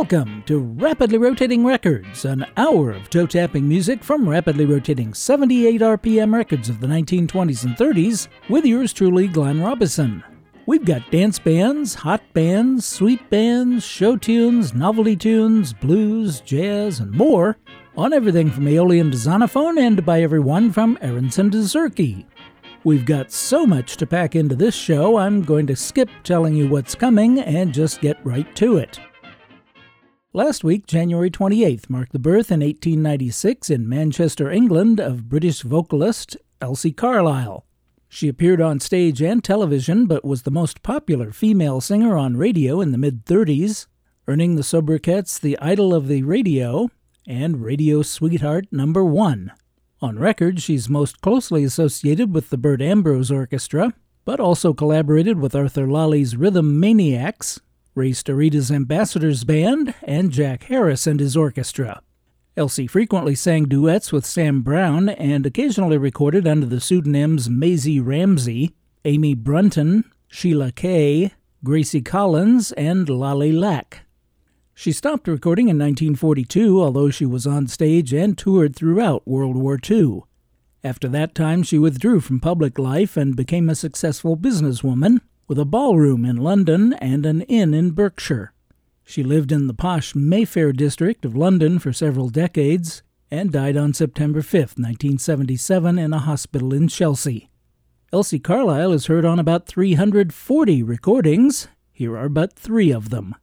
Welcome to Rapidly Rotating Records, an hour of toe tapping music from rapidly rotating 78 RPM records of the 1920s and 30s, with yours truly, Glenn Robison. We've got dance bands, hot bands, sweet bands, show tunes, novelty tunes, blues, jazz, and more on everything from Aeolian to Zonophone and by everyone from Aronson to Zurke. We've got so much to pack into this show, I'm going to skip telling you what's coming and just get right to it. Last week, January 28th, marked the birth in 1896 in Manchester, England, of British vocalist Elsie Carlisle. She appeared on stage and television, but was the most popular female singer on radio in the mid 30s, earning the sobriquets the Idol of the Radio and Radio Sweetheart Number One. On record, she's most closely associated with the Bert Ambrose Orchestra, but also collaborated with Arthur Lally's Rhythm Maniacs Ray Starita's Ambassadors Band, and Jack Harris and his orchestra. Elsie frequently sang duets with Sam Brown and occasionally recorded under the pseudonyms Maisie Ramsey, Amy Brunton, Sheila Kay, Gracie Collins, and Lolly Lack. She stopped recording in 1942, although she was on stage and toured throughout World War II. After that time, she withdrew from public life and became a successful businesswoman, with a ballroom in London and an inn in Berkshire. She lived in the posh Mayfair district of London for several decades and died on September 5, 1977, in a hospital in Chelsea. Elsie Carlisle is heard on about 340 recordings. Here are but three of them.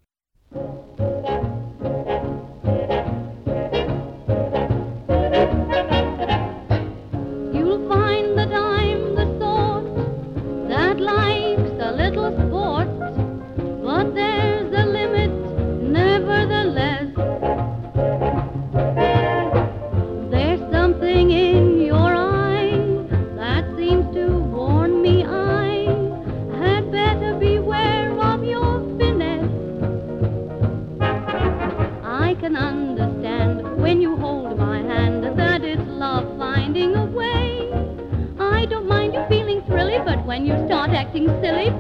Acting silly,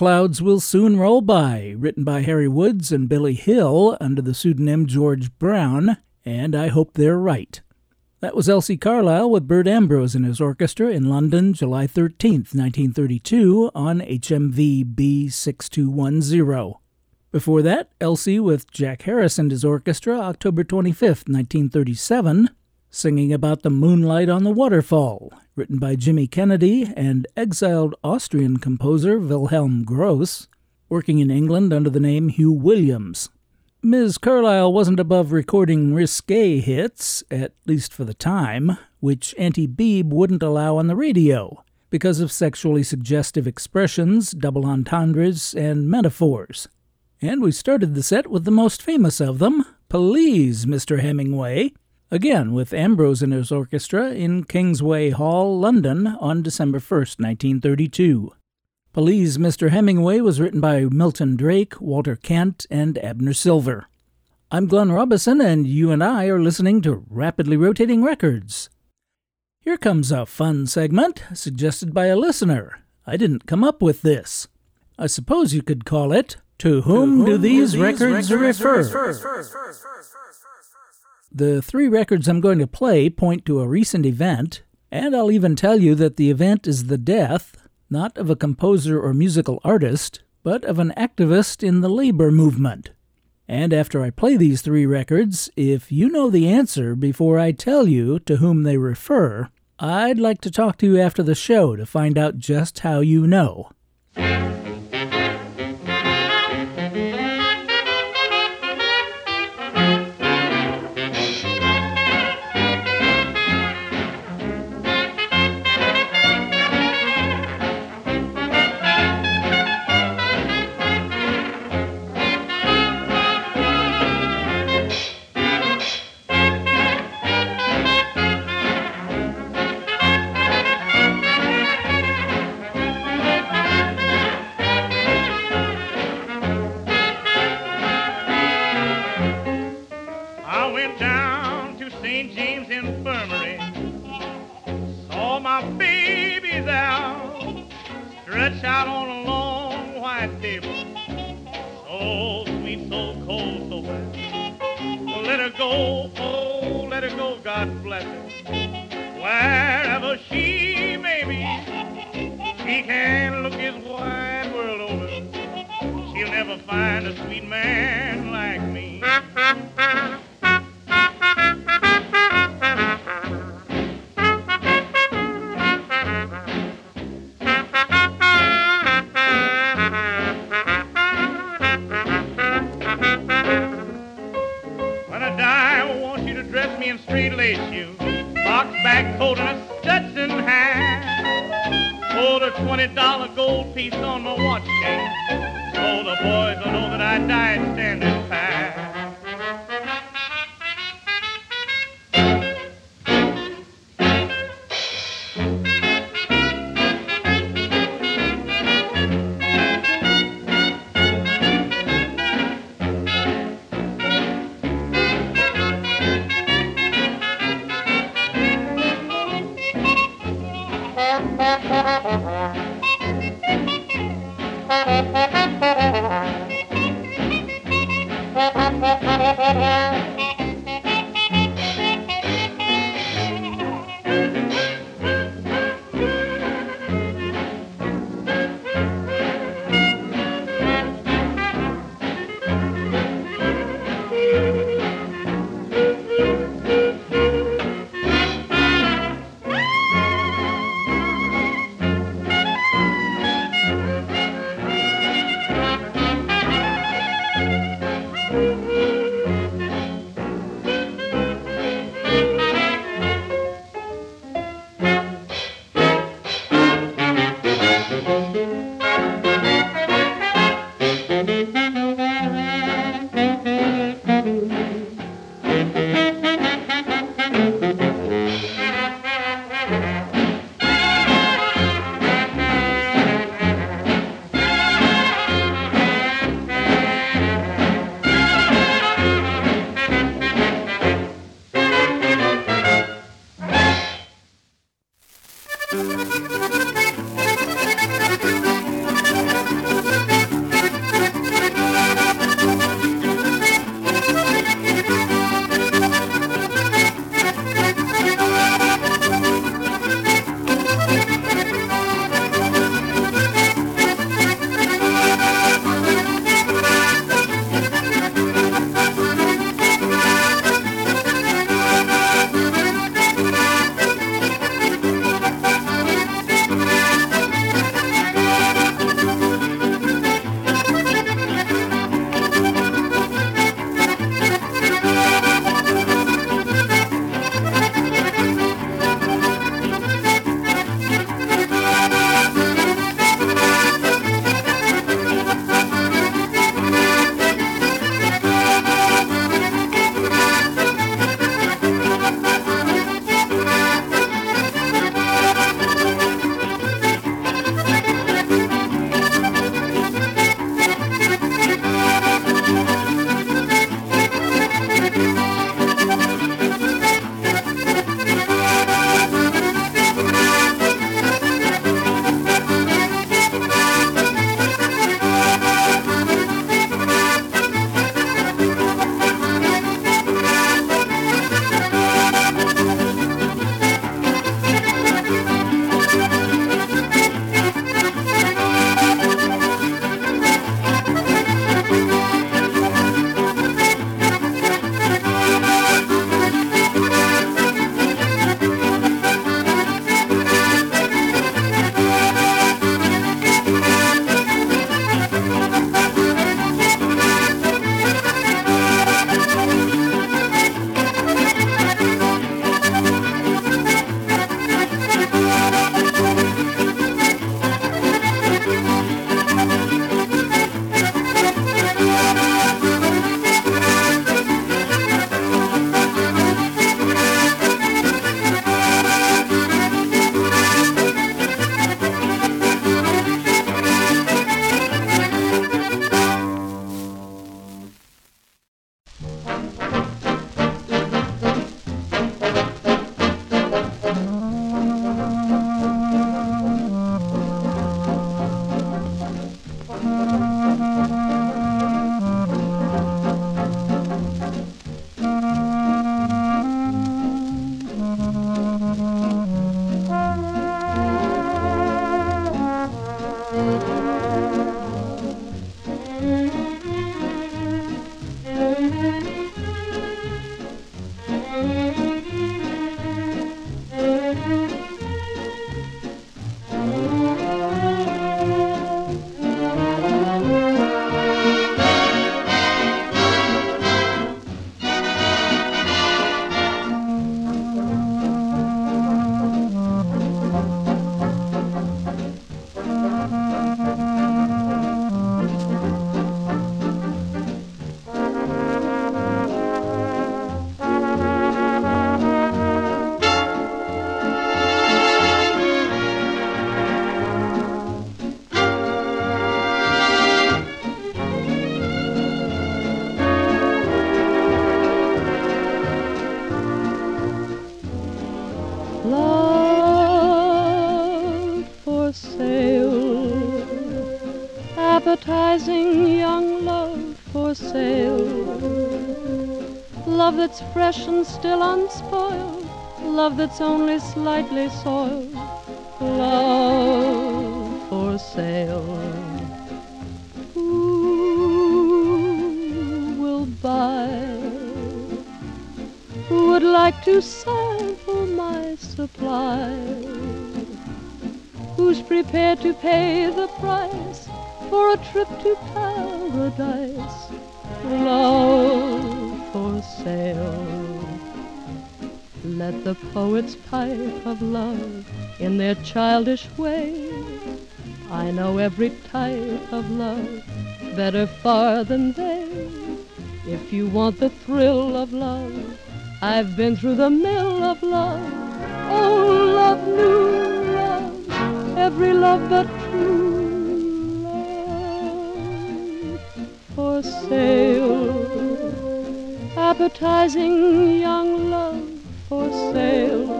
Clouds Will Soon Roll By, written by Harry Woods and Billy Hill under the pseudonym George Brown, and I hope they're right. That was Elsie Carlisle with Bert Ambrose and his orchestra in London, July 13, 1932, on HMV B6210. Before that, Elsie with Jack Harris and his orchestra, October 25, 1937, singing about the moonlight on the waterfall, written by Jimmy Kennedy and exiled Austrian composer Wilhelm Grosz, working in England under the name Hugh Williams. Ms. Carlisle wasn't above recording risque hits, at least for the time, which Auntie Beeb wouldn't allow on the radio because of sexually suggestive expressions, double entendres, and metaphors. And we started the set with the most famous of them, Please, Mr. Hemingway, again with Ambrose and his orchestra in Kingsway Hall, London, on December 1st, 1932. Please, Mr. Hemingway was written by Milton Drake, Walter Kent, and Abner Silver. I'm Glenn Robison, and you and I are listening to Rapidly Rotating Records. Here comes a fun segment suggested by a listener. I didn't come up with this. I suppose you could call it To Whom, to whom do, these, do these records, records refer? refer? The three records I'm going to play point to a recent event, and I'll even tell you that the event is the death not of a composer or musical artist, but of an activist in the labor movement. And after I play these three records, if you know the answer before I tell you to whom they refer, I'd like to talk to you after the show to find out just how you know. Fresh and still unspoiled, love that's only slightly soiled, love of love in their childish way. I know every type of love better far than they. If you want the thrill of love, I've been through the mill of love. Oh, love, new love, every love but true love for sale. Appetizing young love for sale.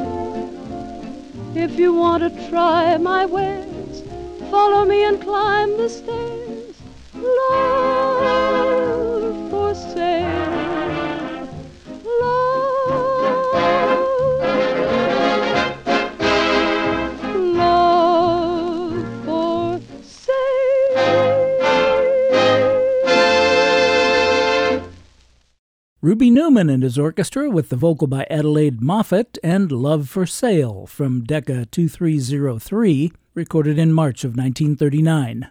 If you want to try my wares, follow me and climb the stairs. Love Ruby Newman and his orchestra with the vocal by Adelaide Moffat and Love for Sale from Decca 2303, recorded in March of 1939.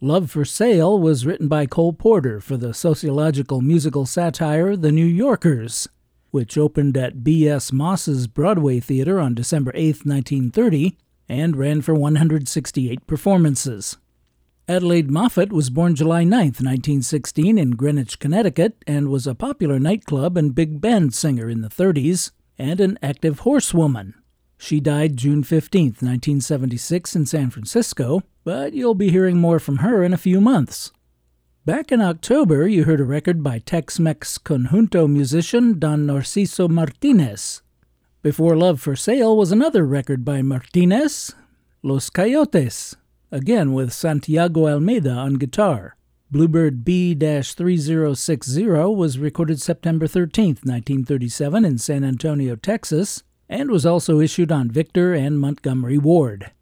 Love for Sale was written by Cole Porter for the sociological musical satire The New Yorkers, which opened at B.S. Moss's Broadway Theater on December 8, 1930, and ran for 168 performances. Adelaide Moffat was born July 9, 1916, in Greenwich, Connecticut, and was a popular nightclub and big band singer in the 30s and an active horsewoman. She died June 15, 1976, in San Francisco, but you'll be hearing more from her in a few months. Back in October, you heard a record by Tex Mex conjunto musician Don Narciso Martinez. Before Love for Sale was another record by Martinez, Los Coyotes, again with Santiago Almeida on guitar. Bluebird B 3060 was recorded September 13, 1937, in San Antonio, Texas, and was also issued on Victor and Montgomery Ward.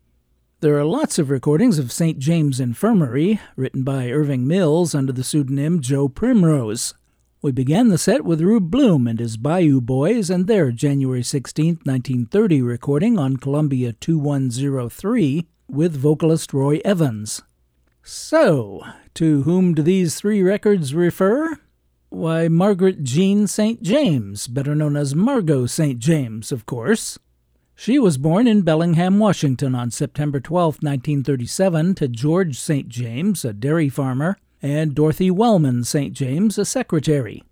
There are lots of recordings of St. James Infirmary, written by Irving Mills under the pseudonym Joe Primrose. We began the set with Rube Bloom and his Bayou Boys and their January 16, 1930 recording on Columbia 2103 with vocalist Roy Evans. So, to whom do these three records refer? Why, Margaret Jean St. James, better known as Margot St. James, of course. She was born in Bellingham, Washington on September 12, 1937, to George St. James, a dairy farmer, and Dorothy Wellman St. James, a secretary.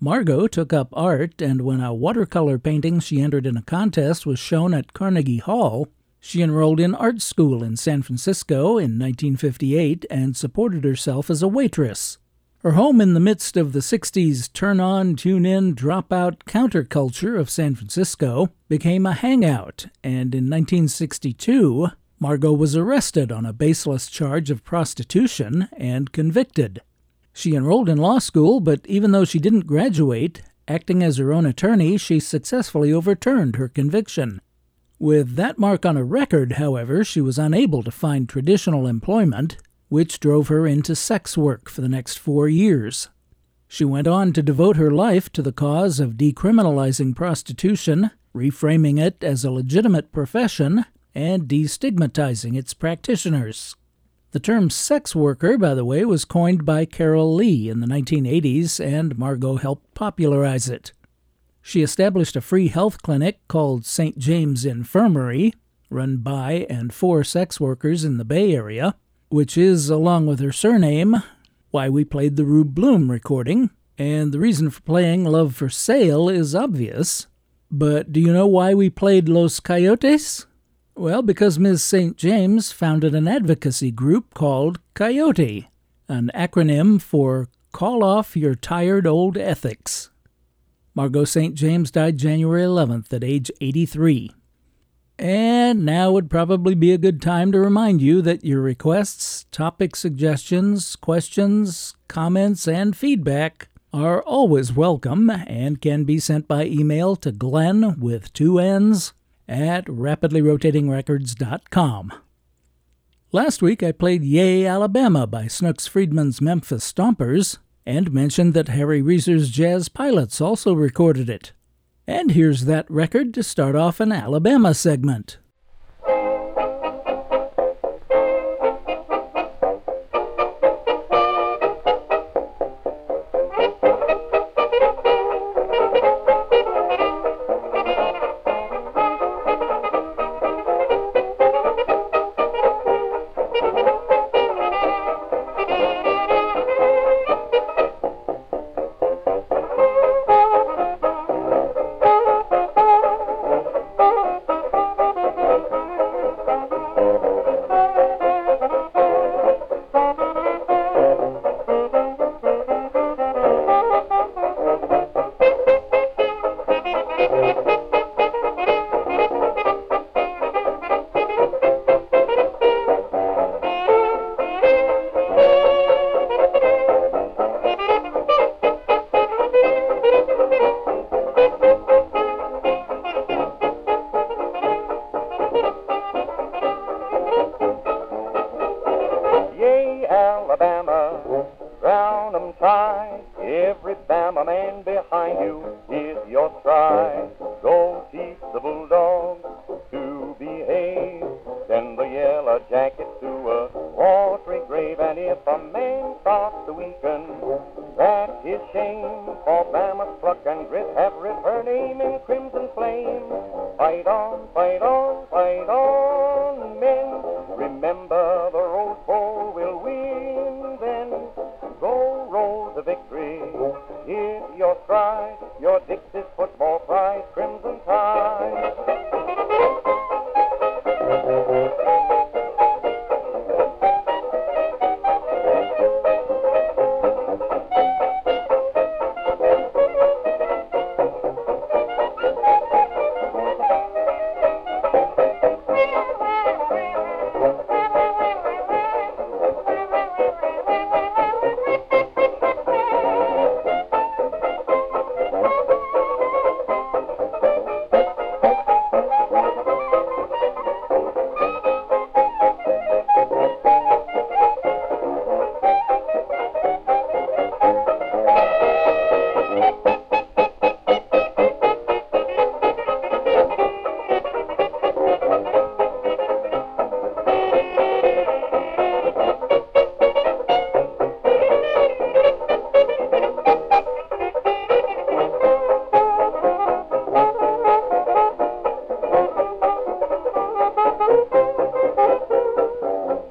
Margot took up art, and when a watercolor painting she entered in a contest was shown at Carnegie Hall, she enrolled in art school in San Francisco in 1958 and supported herself as a waitress. Her home in the midst of the 60s turn on, tune in, drop out counterculture of San Francisco became a hangout, and in 1962, Margot was arrested on a baseless charge of prostitution and convicted. She enrolled in law school, but even though she didn't graduate, acting as her own attorney, she successfully overturned her conviction. With that mark on her record, however, she was unable to find traditional employment, which drove her into sex work for the next four years. She went on to devote her life to the cause of decriminalizing prostitution, reframing it as a legitimate profession, and destigmatizing its practitioners. The term sex worker, by the way, was coined by Carol Leigh in the 1980s, and Margot helped popularize it. She established a free health clinic called St. James Infirmary, run by and for sex workers in the Bay Area, which is, along with her surname, why we played the Rube Bloom recording. And the reason for playing Love for Sale is obvious. But do you know why we played Los Coyotes? Well, because Ms. St. James founded an advocacy group called Coyote, an acronym for Call Off Your Tired Old Ethics. Margot St. James died January 11th at age 83. And now would probably be a good time to remind you that your requests, topic suggestions, questions, comments, and feedback are always welcome and can be sent by email to Glenn with two N's at rapidlyrotatingrecords.com. Last week I played Yay Alabama by Snooks Friedman's Memphis Stompers and mentioned that Harry Reser's Jazz Pilots also recorded it. And here's that record to start off an Alabama segment.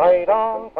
Música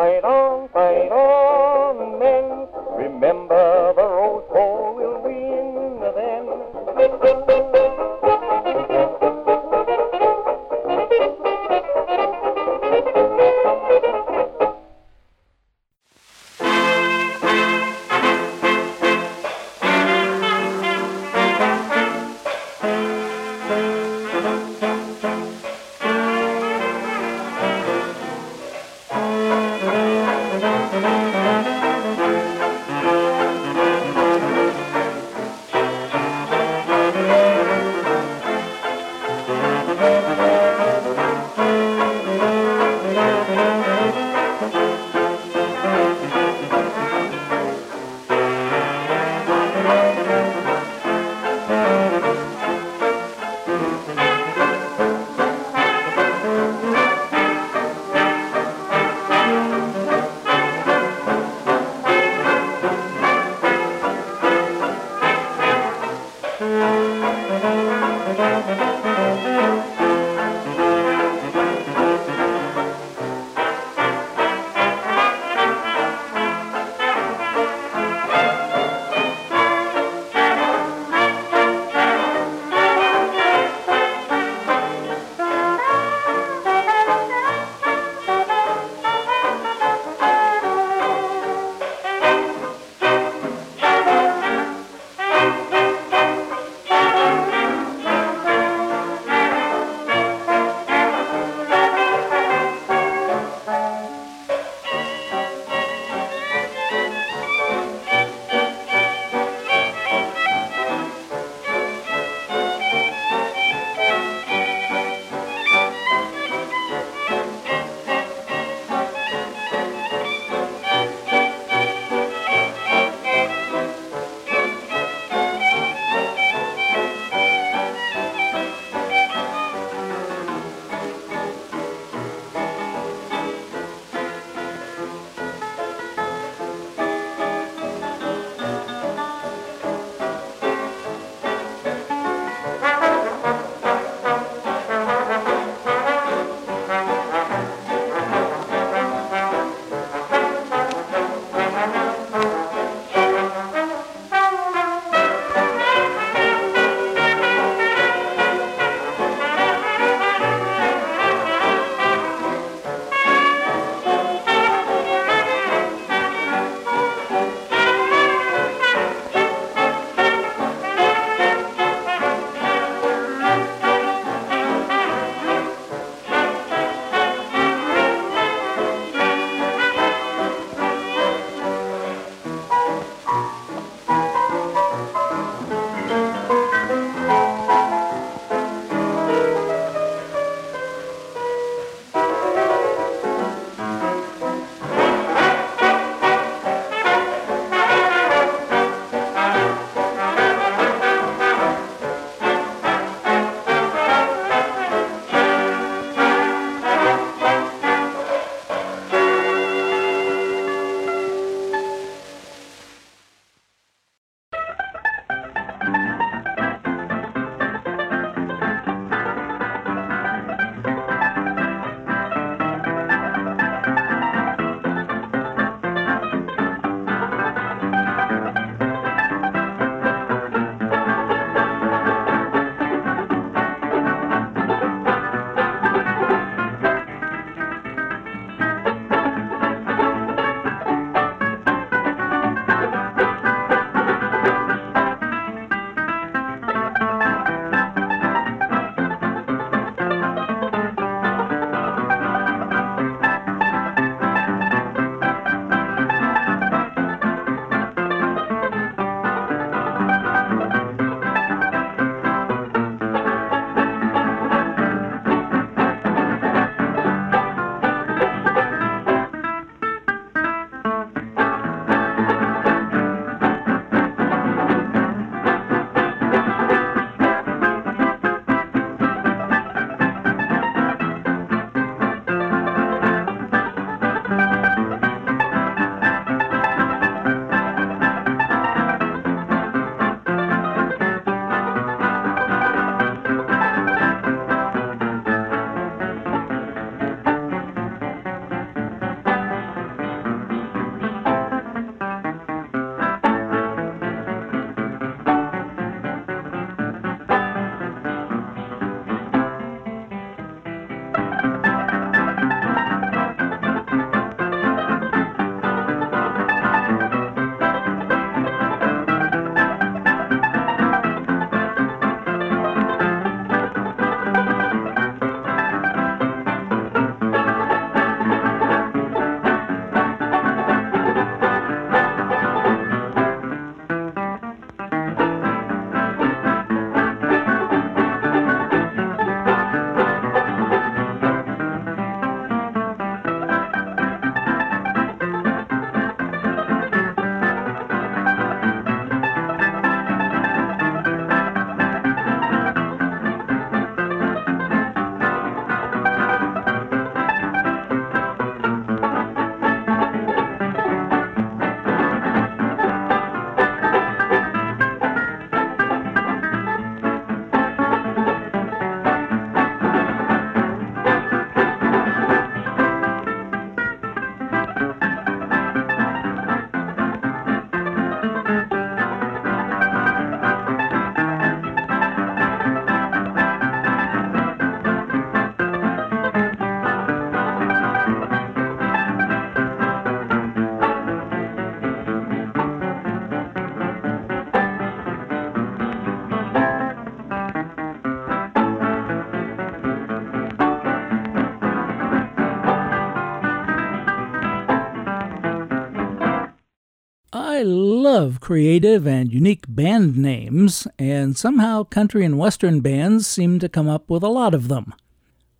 creative and unique band names, and somehow country and western bands seem to come up with a lot of them.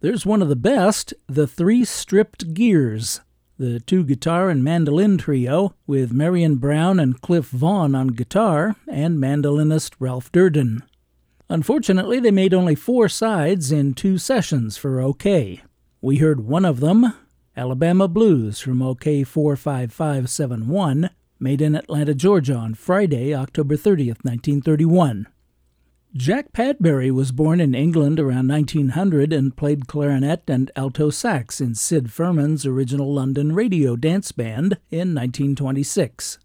There's one of the best, the Three Stripped Gears, the two guitar and mandolin trio, with Marion Brown and Cliff Vaughn on guitar, and mandolinist Ralph Durden. Unfortunately, they made only four sides in two sessions for OK. We heard one of them, Alabama Blues from OK 45571, made in Atlanta, Georgia on Friday, October 30th, 1931. Jack Padbury was born in England around 1900 and played clarinet and alto sax in Sid Firman's original London radio dance band in 1926.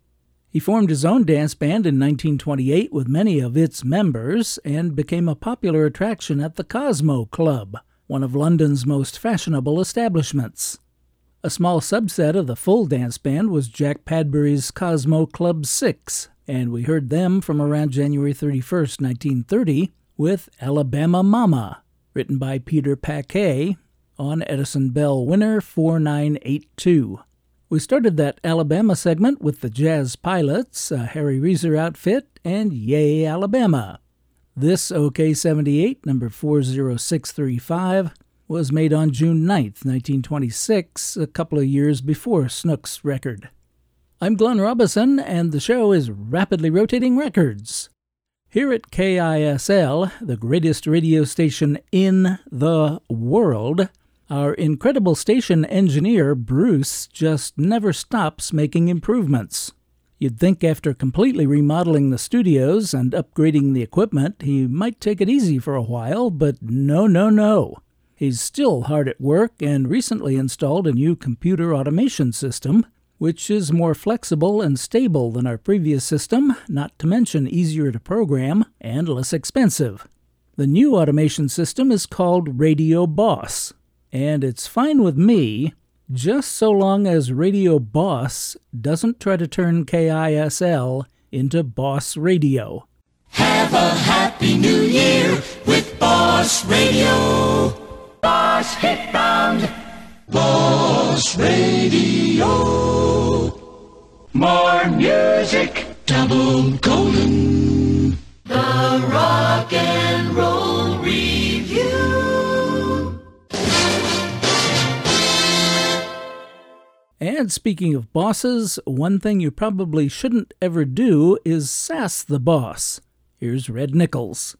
He formed his own dance band in 1928 with many of its members and became a popular attraction at the Cosmo Club, one of London's most fashionable establishments. A small subset of the full dance band was Jack Padbury's Cosmo Club 6, and we heard them from around January 31, 1930, with Alabama Mama, written by Peter Paquet on Edison Bell Winner 4982. We started that Alabama segment with the Jazz Pilots, a Harry Reser outfit, and Yea Alabama. This OK 78, number 40635, was made on June 9, 1926, a couple of years before Snook's record. I'm Glenn Robison, and the show is Rapidly Rotating Records. Here at KISL, the greatest radio station in the world, our incredible station engineer, Bruce, just never stops making improvements. You'd think after completely remodeling the studios and upgrading the equipment, he might take it easy for a while, but no, no, no. He's still hard at work and recently installed a new computer automation system, which is more flexible and stable than our previous system, not to mention easier to program and less expensive. The new automation system is called Radio Boss, and it's fine with me, just so long as Radio Boss doesn't try to turn KISL into Boss Radio. Have a happy new year with Boss Radio. Boss Hit Bound. Boss Radio. More music. Double golden. The Rock and Roll Review. And speaking of bosses, one thing you probably shouldn't ever do is sass the boss. Here's Red Nichols.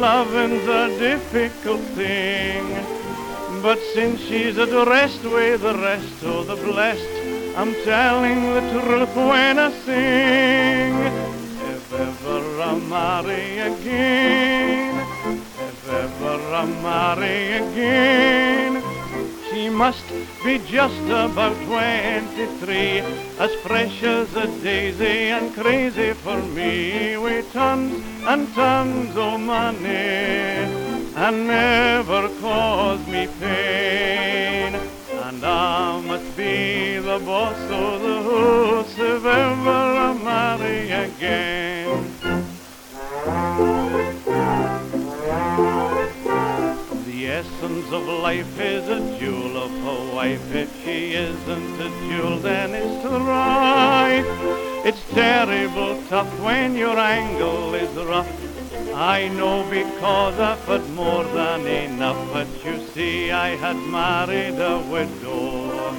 Loving's a difficult thing. But since she's rest with the rest of the blessed, I'm telling the truth when I sing. If ever I marry again, if ever I marry again, she must be just about 23, as fresh essence of life is a jewel of a wife. If she isn't a jewel, then it's right. It's terrible tough when your angle is rough. I know because I've had more than enough, but you see I had married a widow.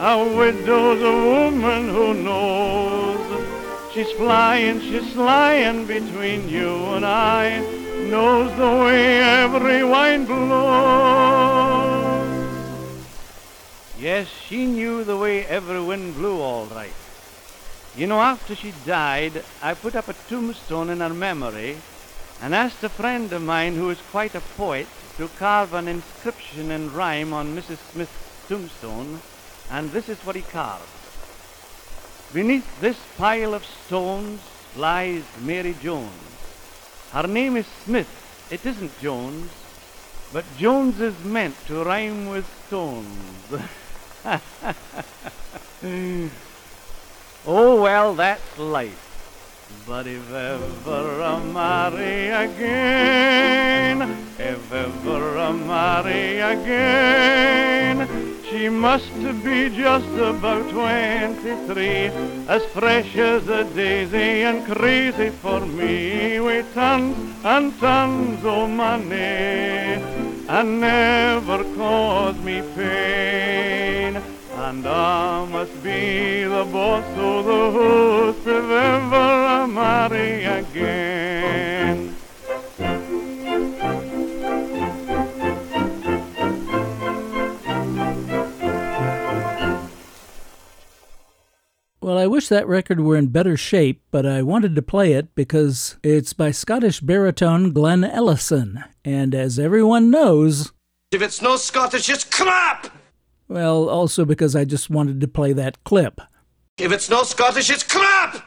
A widow's a woman who knows. She's flying, she's lying between you and I, knows the way every wind blows. Yes, she knew the way every wind blew all right. You know, after she died, I put up a tombstone in her memory and asked a friend of mine who is quite a poet to carve an inscription in rhyme on Mrs. Smith's tombstone, and this is what he carved. Beneath this pile of stones lies Mary Jones. Her name is Smith, it isn't Jones, but Jones is meant to rhyme with stones. oh, well, that's life. But if ever I marry again, if ever I marry again, she must be just about 23, as fresh as a daisy and crazy for me, with tons and tons of money, and never cause me pain. And I must be the boss of the house if ever I marry again. Well, I wish that record were in better shape, but I wanted to play it because it's by Scottish baritone Glen Ellison. And as everyone knows, If it's no Scottish, it's crap! Well, also because I just wanted to play that clip. If it's no Scottish, it's crap!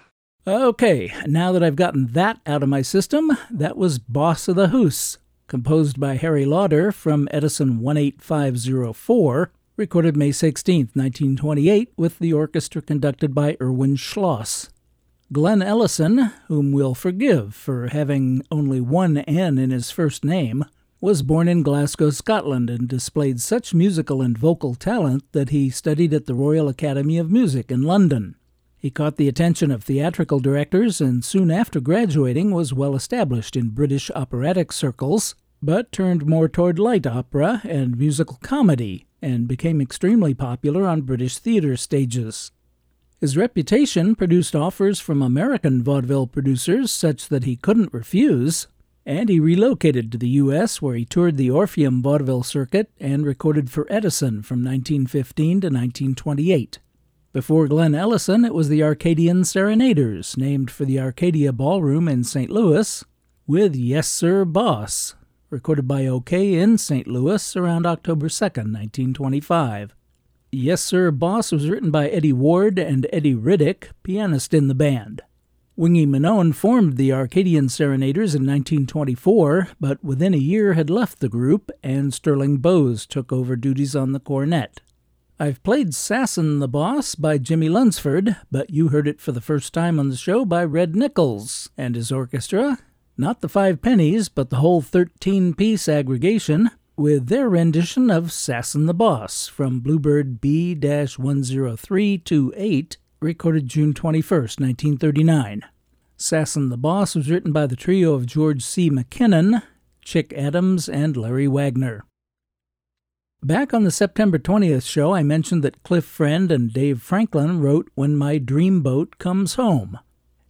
Okay, now that I've gotten that out of my system, that was Boss of the Hoose, composed by Harry Lauder from Edison 18504, recorded May 16, 1928, with the orchestra conducted by Erwin Schloss. Glen Ellison, whom we'll forgive for having only one N in his first name, was born in Glasgow, Scotland, and displayed such musical and vocal talent that he studied at the Royal Academy of Music in London. He caught the attention of theatrical directors and soon after graduating was well established in British operatic circles, but turned more toward light opera and musical comedy and became extremely popular on British theater stages. His reputation produced offers from American vaudeville producers such that he couldn't refuse, and he relocated to the U.S., where he toured the Orpheum vaudeville circuit and recorded for Edison from 1915 to 1928. Before Glen Ellison, it was the Arcadian Serenaders, named for the Arcadia Ballroom in St. Louis, with Yes Sir Boss, recorded by OK in St. Louis around October 2, 1925. Yes Sir Boss was written by Eddie Ward and Eddie Riddick, pianist in the band. Wingy Manone formed the Arcadian Serenaders in 1924, but within a year had left the group, and Sterling Bose took over duties on the cornet. I've played Sassin' the Boss by Jimmie Lunceford, but you heard it for the first time on the show by Red Nichols and his orchestra. Not the five pennies, but the whole 13 piece aggregation, with their rendition of Sassin' the Boss from Bluebird B 10328, recorded June 21, 1939. Sassin the Boss was written by the trio of George C. McKinnon, Chick Adams, and Larry Wagner. Back on the September 20th show, I mentioned that Cliff Friend and Dave Franklin wrote When My Dreamboat Comes Home.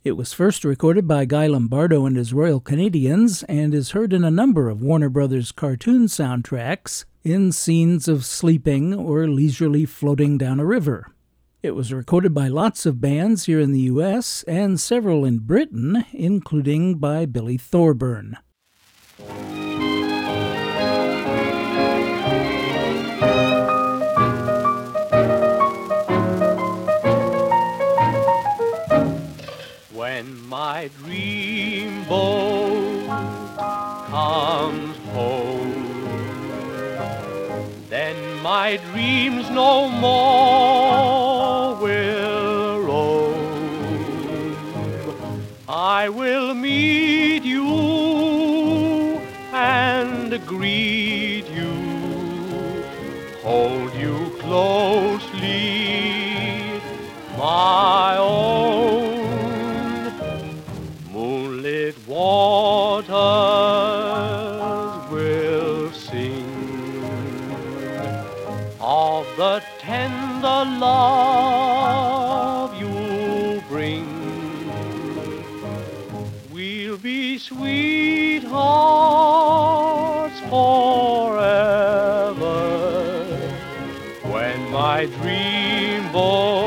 It was first recorded by Guy Lombardo and his Royal Canadians and is heard in a number of Warner Brothers cartoon soundtracks in scenes of sleeping or leisurely floating down a river. It was recorded by lots of bands here in the US and several in Britain, including by Billy Thorburn. When my dream boat comes home, then my dreams no more I will meet you and greet you, hold you closely, my own moonlit waters will sing of the tender love sweethearts forever. When my dream boat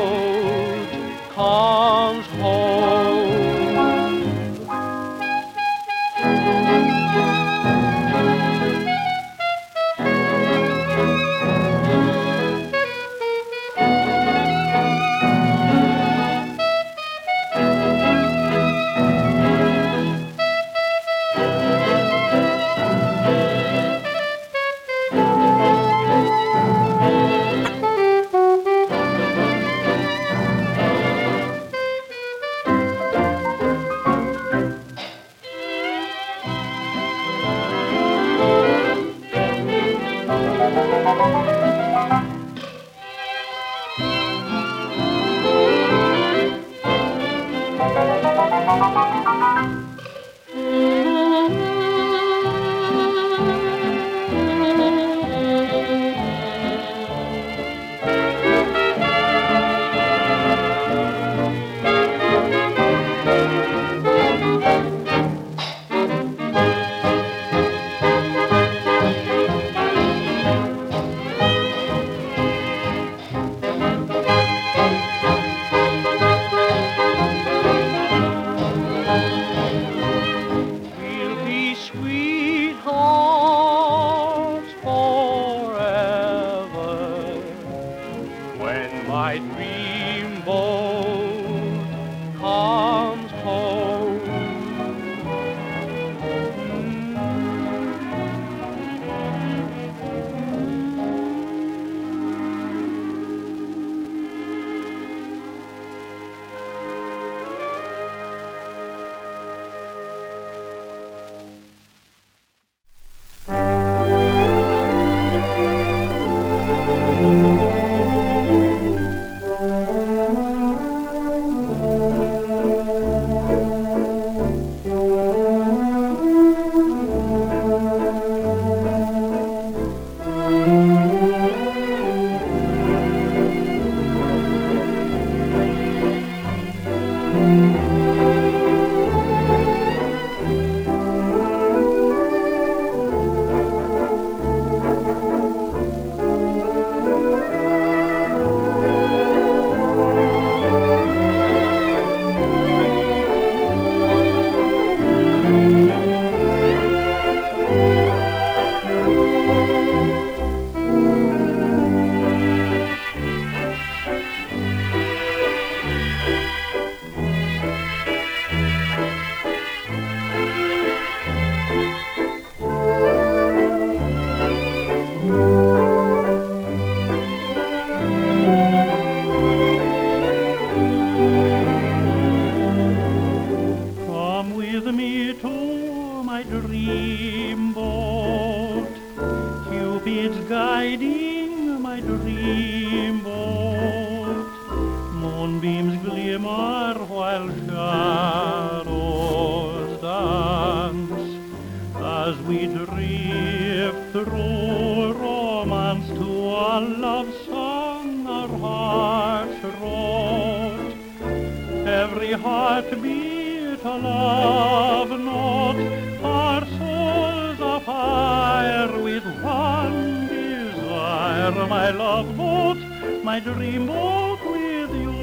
desire, my love boat, my dream boat with you.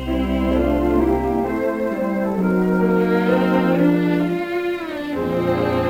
Say,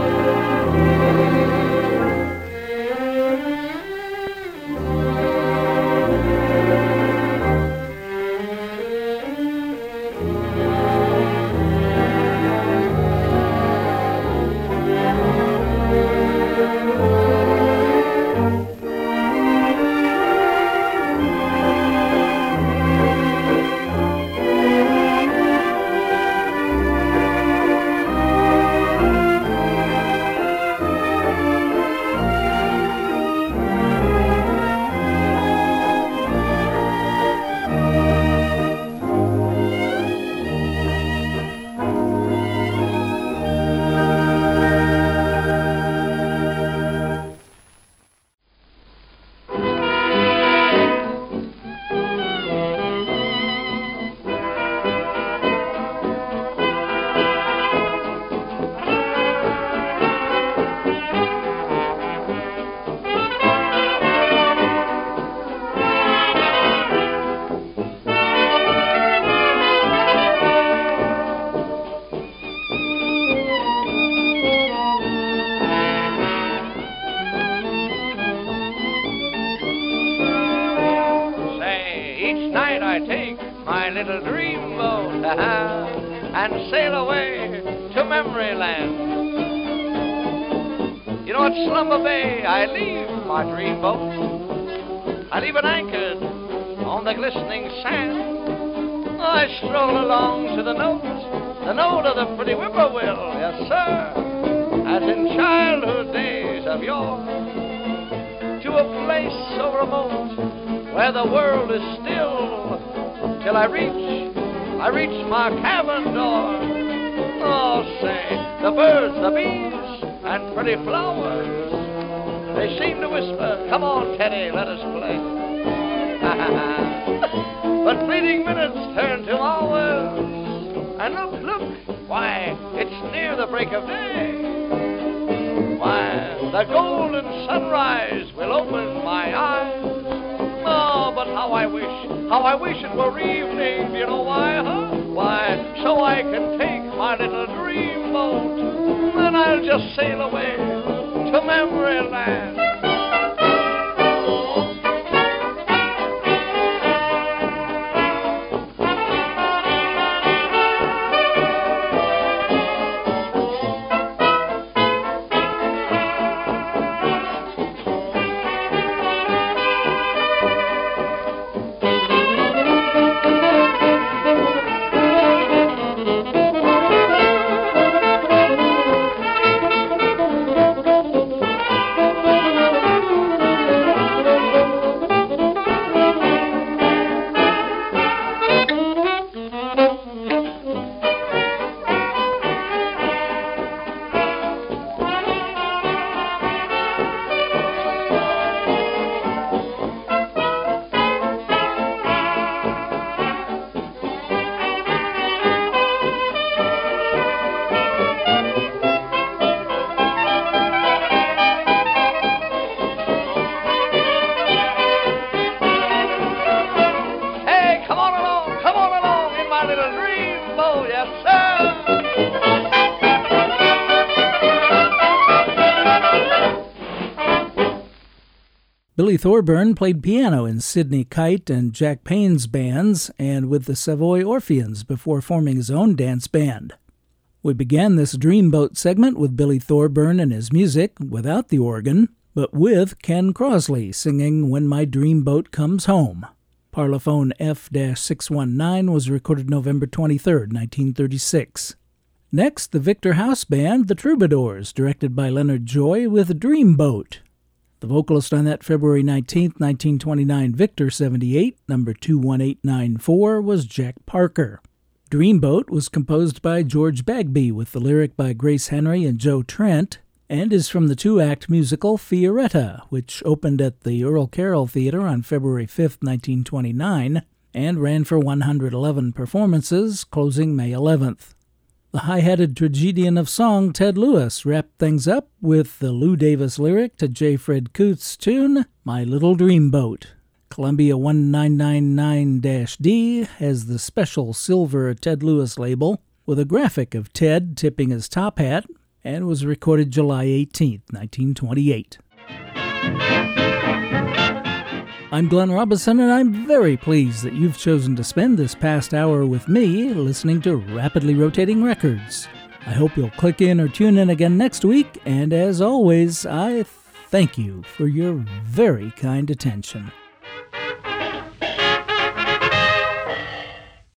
note of the pretty whippoorwill, yes, sir, as in childhood days of yore to a place so remote where the world is still till I reach, I reach my cabin door. Oh, say, the birds, the bees, and pretty flowers, they seem to whisper, come on, Teddy, let us play. but fleeting minutes turn to hours, and look, look, break of day. Why, the golden sunrise will open my eyes. Oh, but how I wish, how I wish it were evening. You know why, huh? Why, so I can take my little dream boat, and I'll just sail away to memory land. Billy Thorburn played piano in Sidney Kyte and Jack Payne's bands and with the Savoy Orpheans before forming his own dance band. We began this Dreamboat segment with Billy Thorburn and his music without the organ, but with Ken Crosley singing When My Dreamboat Comes Home. Parlophone F 619 was recorded November 23, 1936. Next, the Victor House Band, The Troubadours, directed by Leonard Joy with Dreamboat. The vocalist on that February 19, 1929 Victor 78, number 21894, was Jack Parker. Dreamboat was composed by George Bagby with the lyric by Grace Henry and Jo Trent, and is from the two act musical Fioretta, which opened at the Earl Carroll Theater on February 5, 1929, and ran for 111 performances, closing May 11th. The high hatted tragedian of song Ted Lewis wrapped things up with the Lou Davis lyric to J. Fred Coots' tune, My Little Dreamboat. Columbia 1999 D has the special silver Ted Lewis label with a graphic of Ted tipping his top hat and was recorded July 18, 1928. I'm Glenn Robinson, and I'm very pleased that you've chosen to spend this past hour with me listening to Rapidly Rotating Records. I hope you'll click in or tune in again next week, and as always, I thank you for your very kind attention.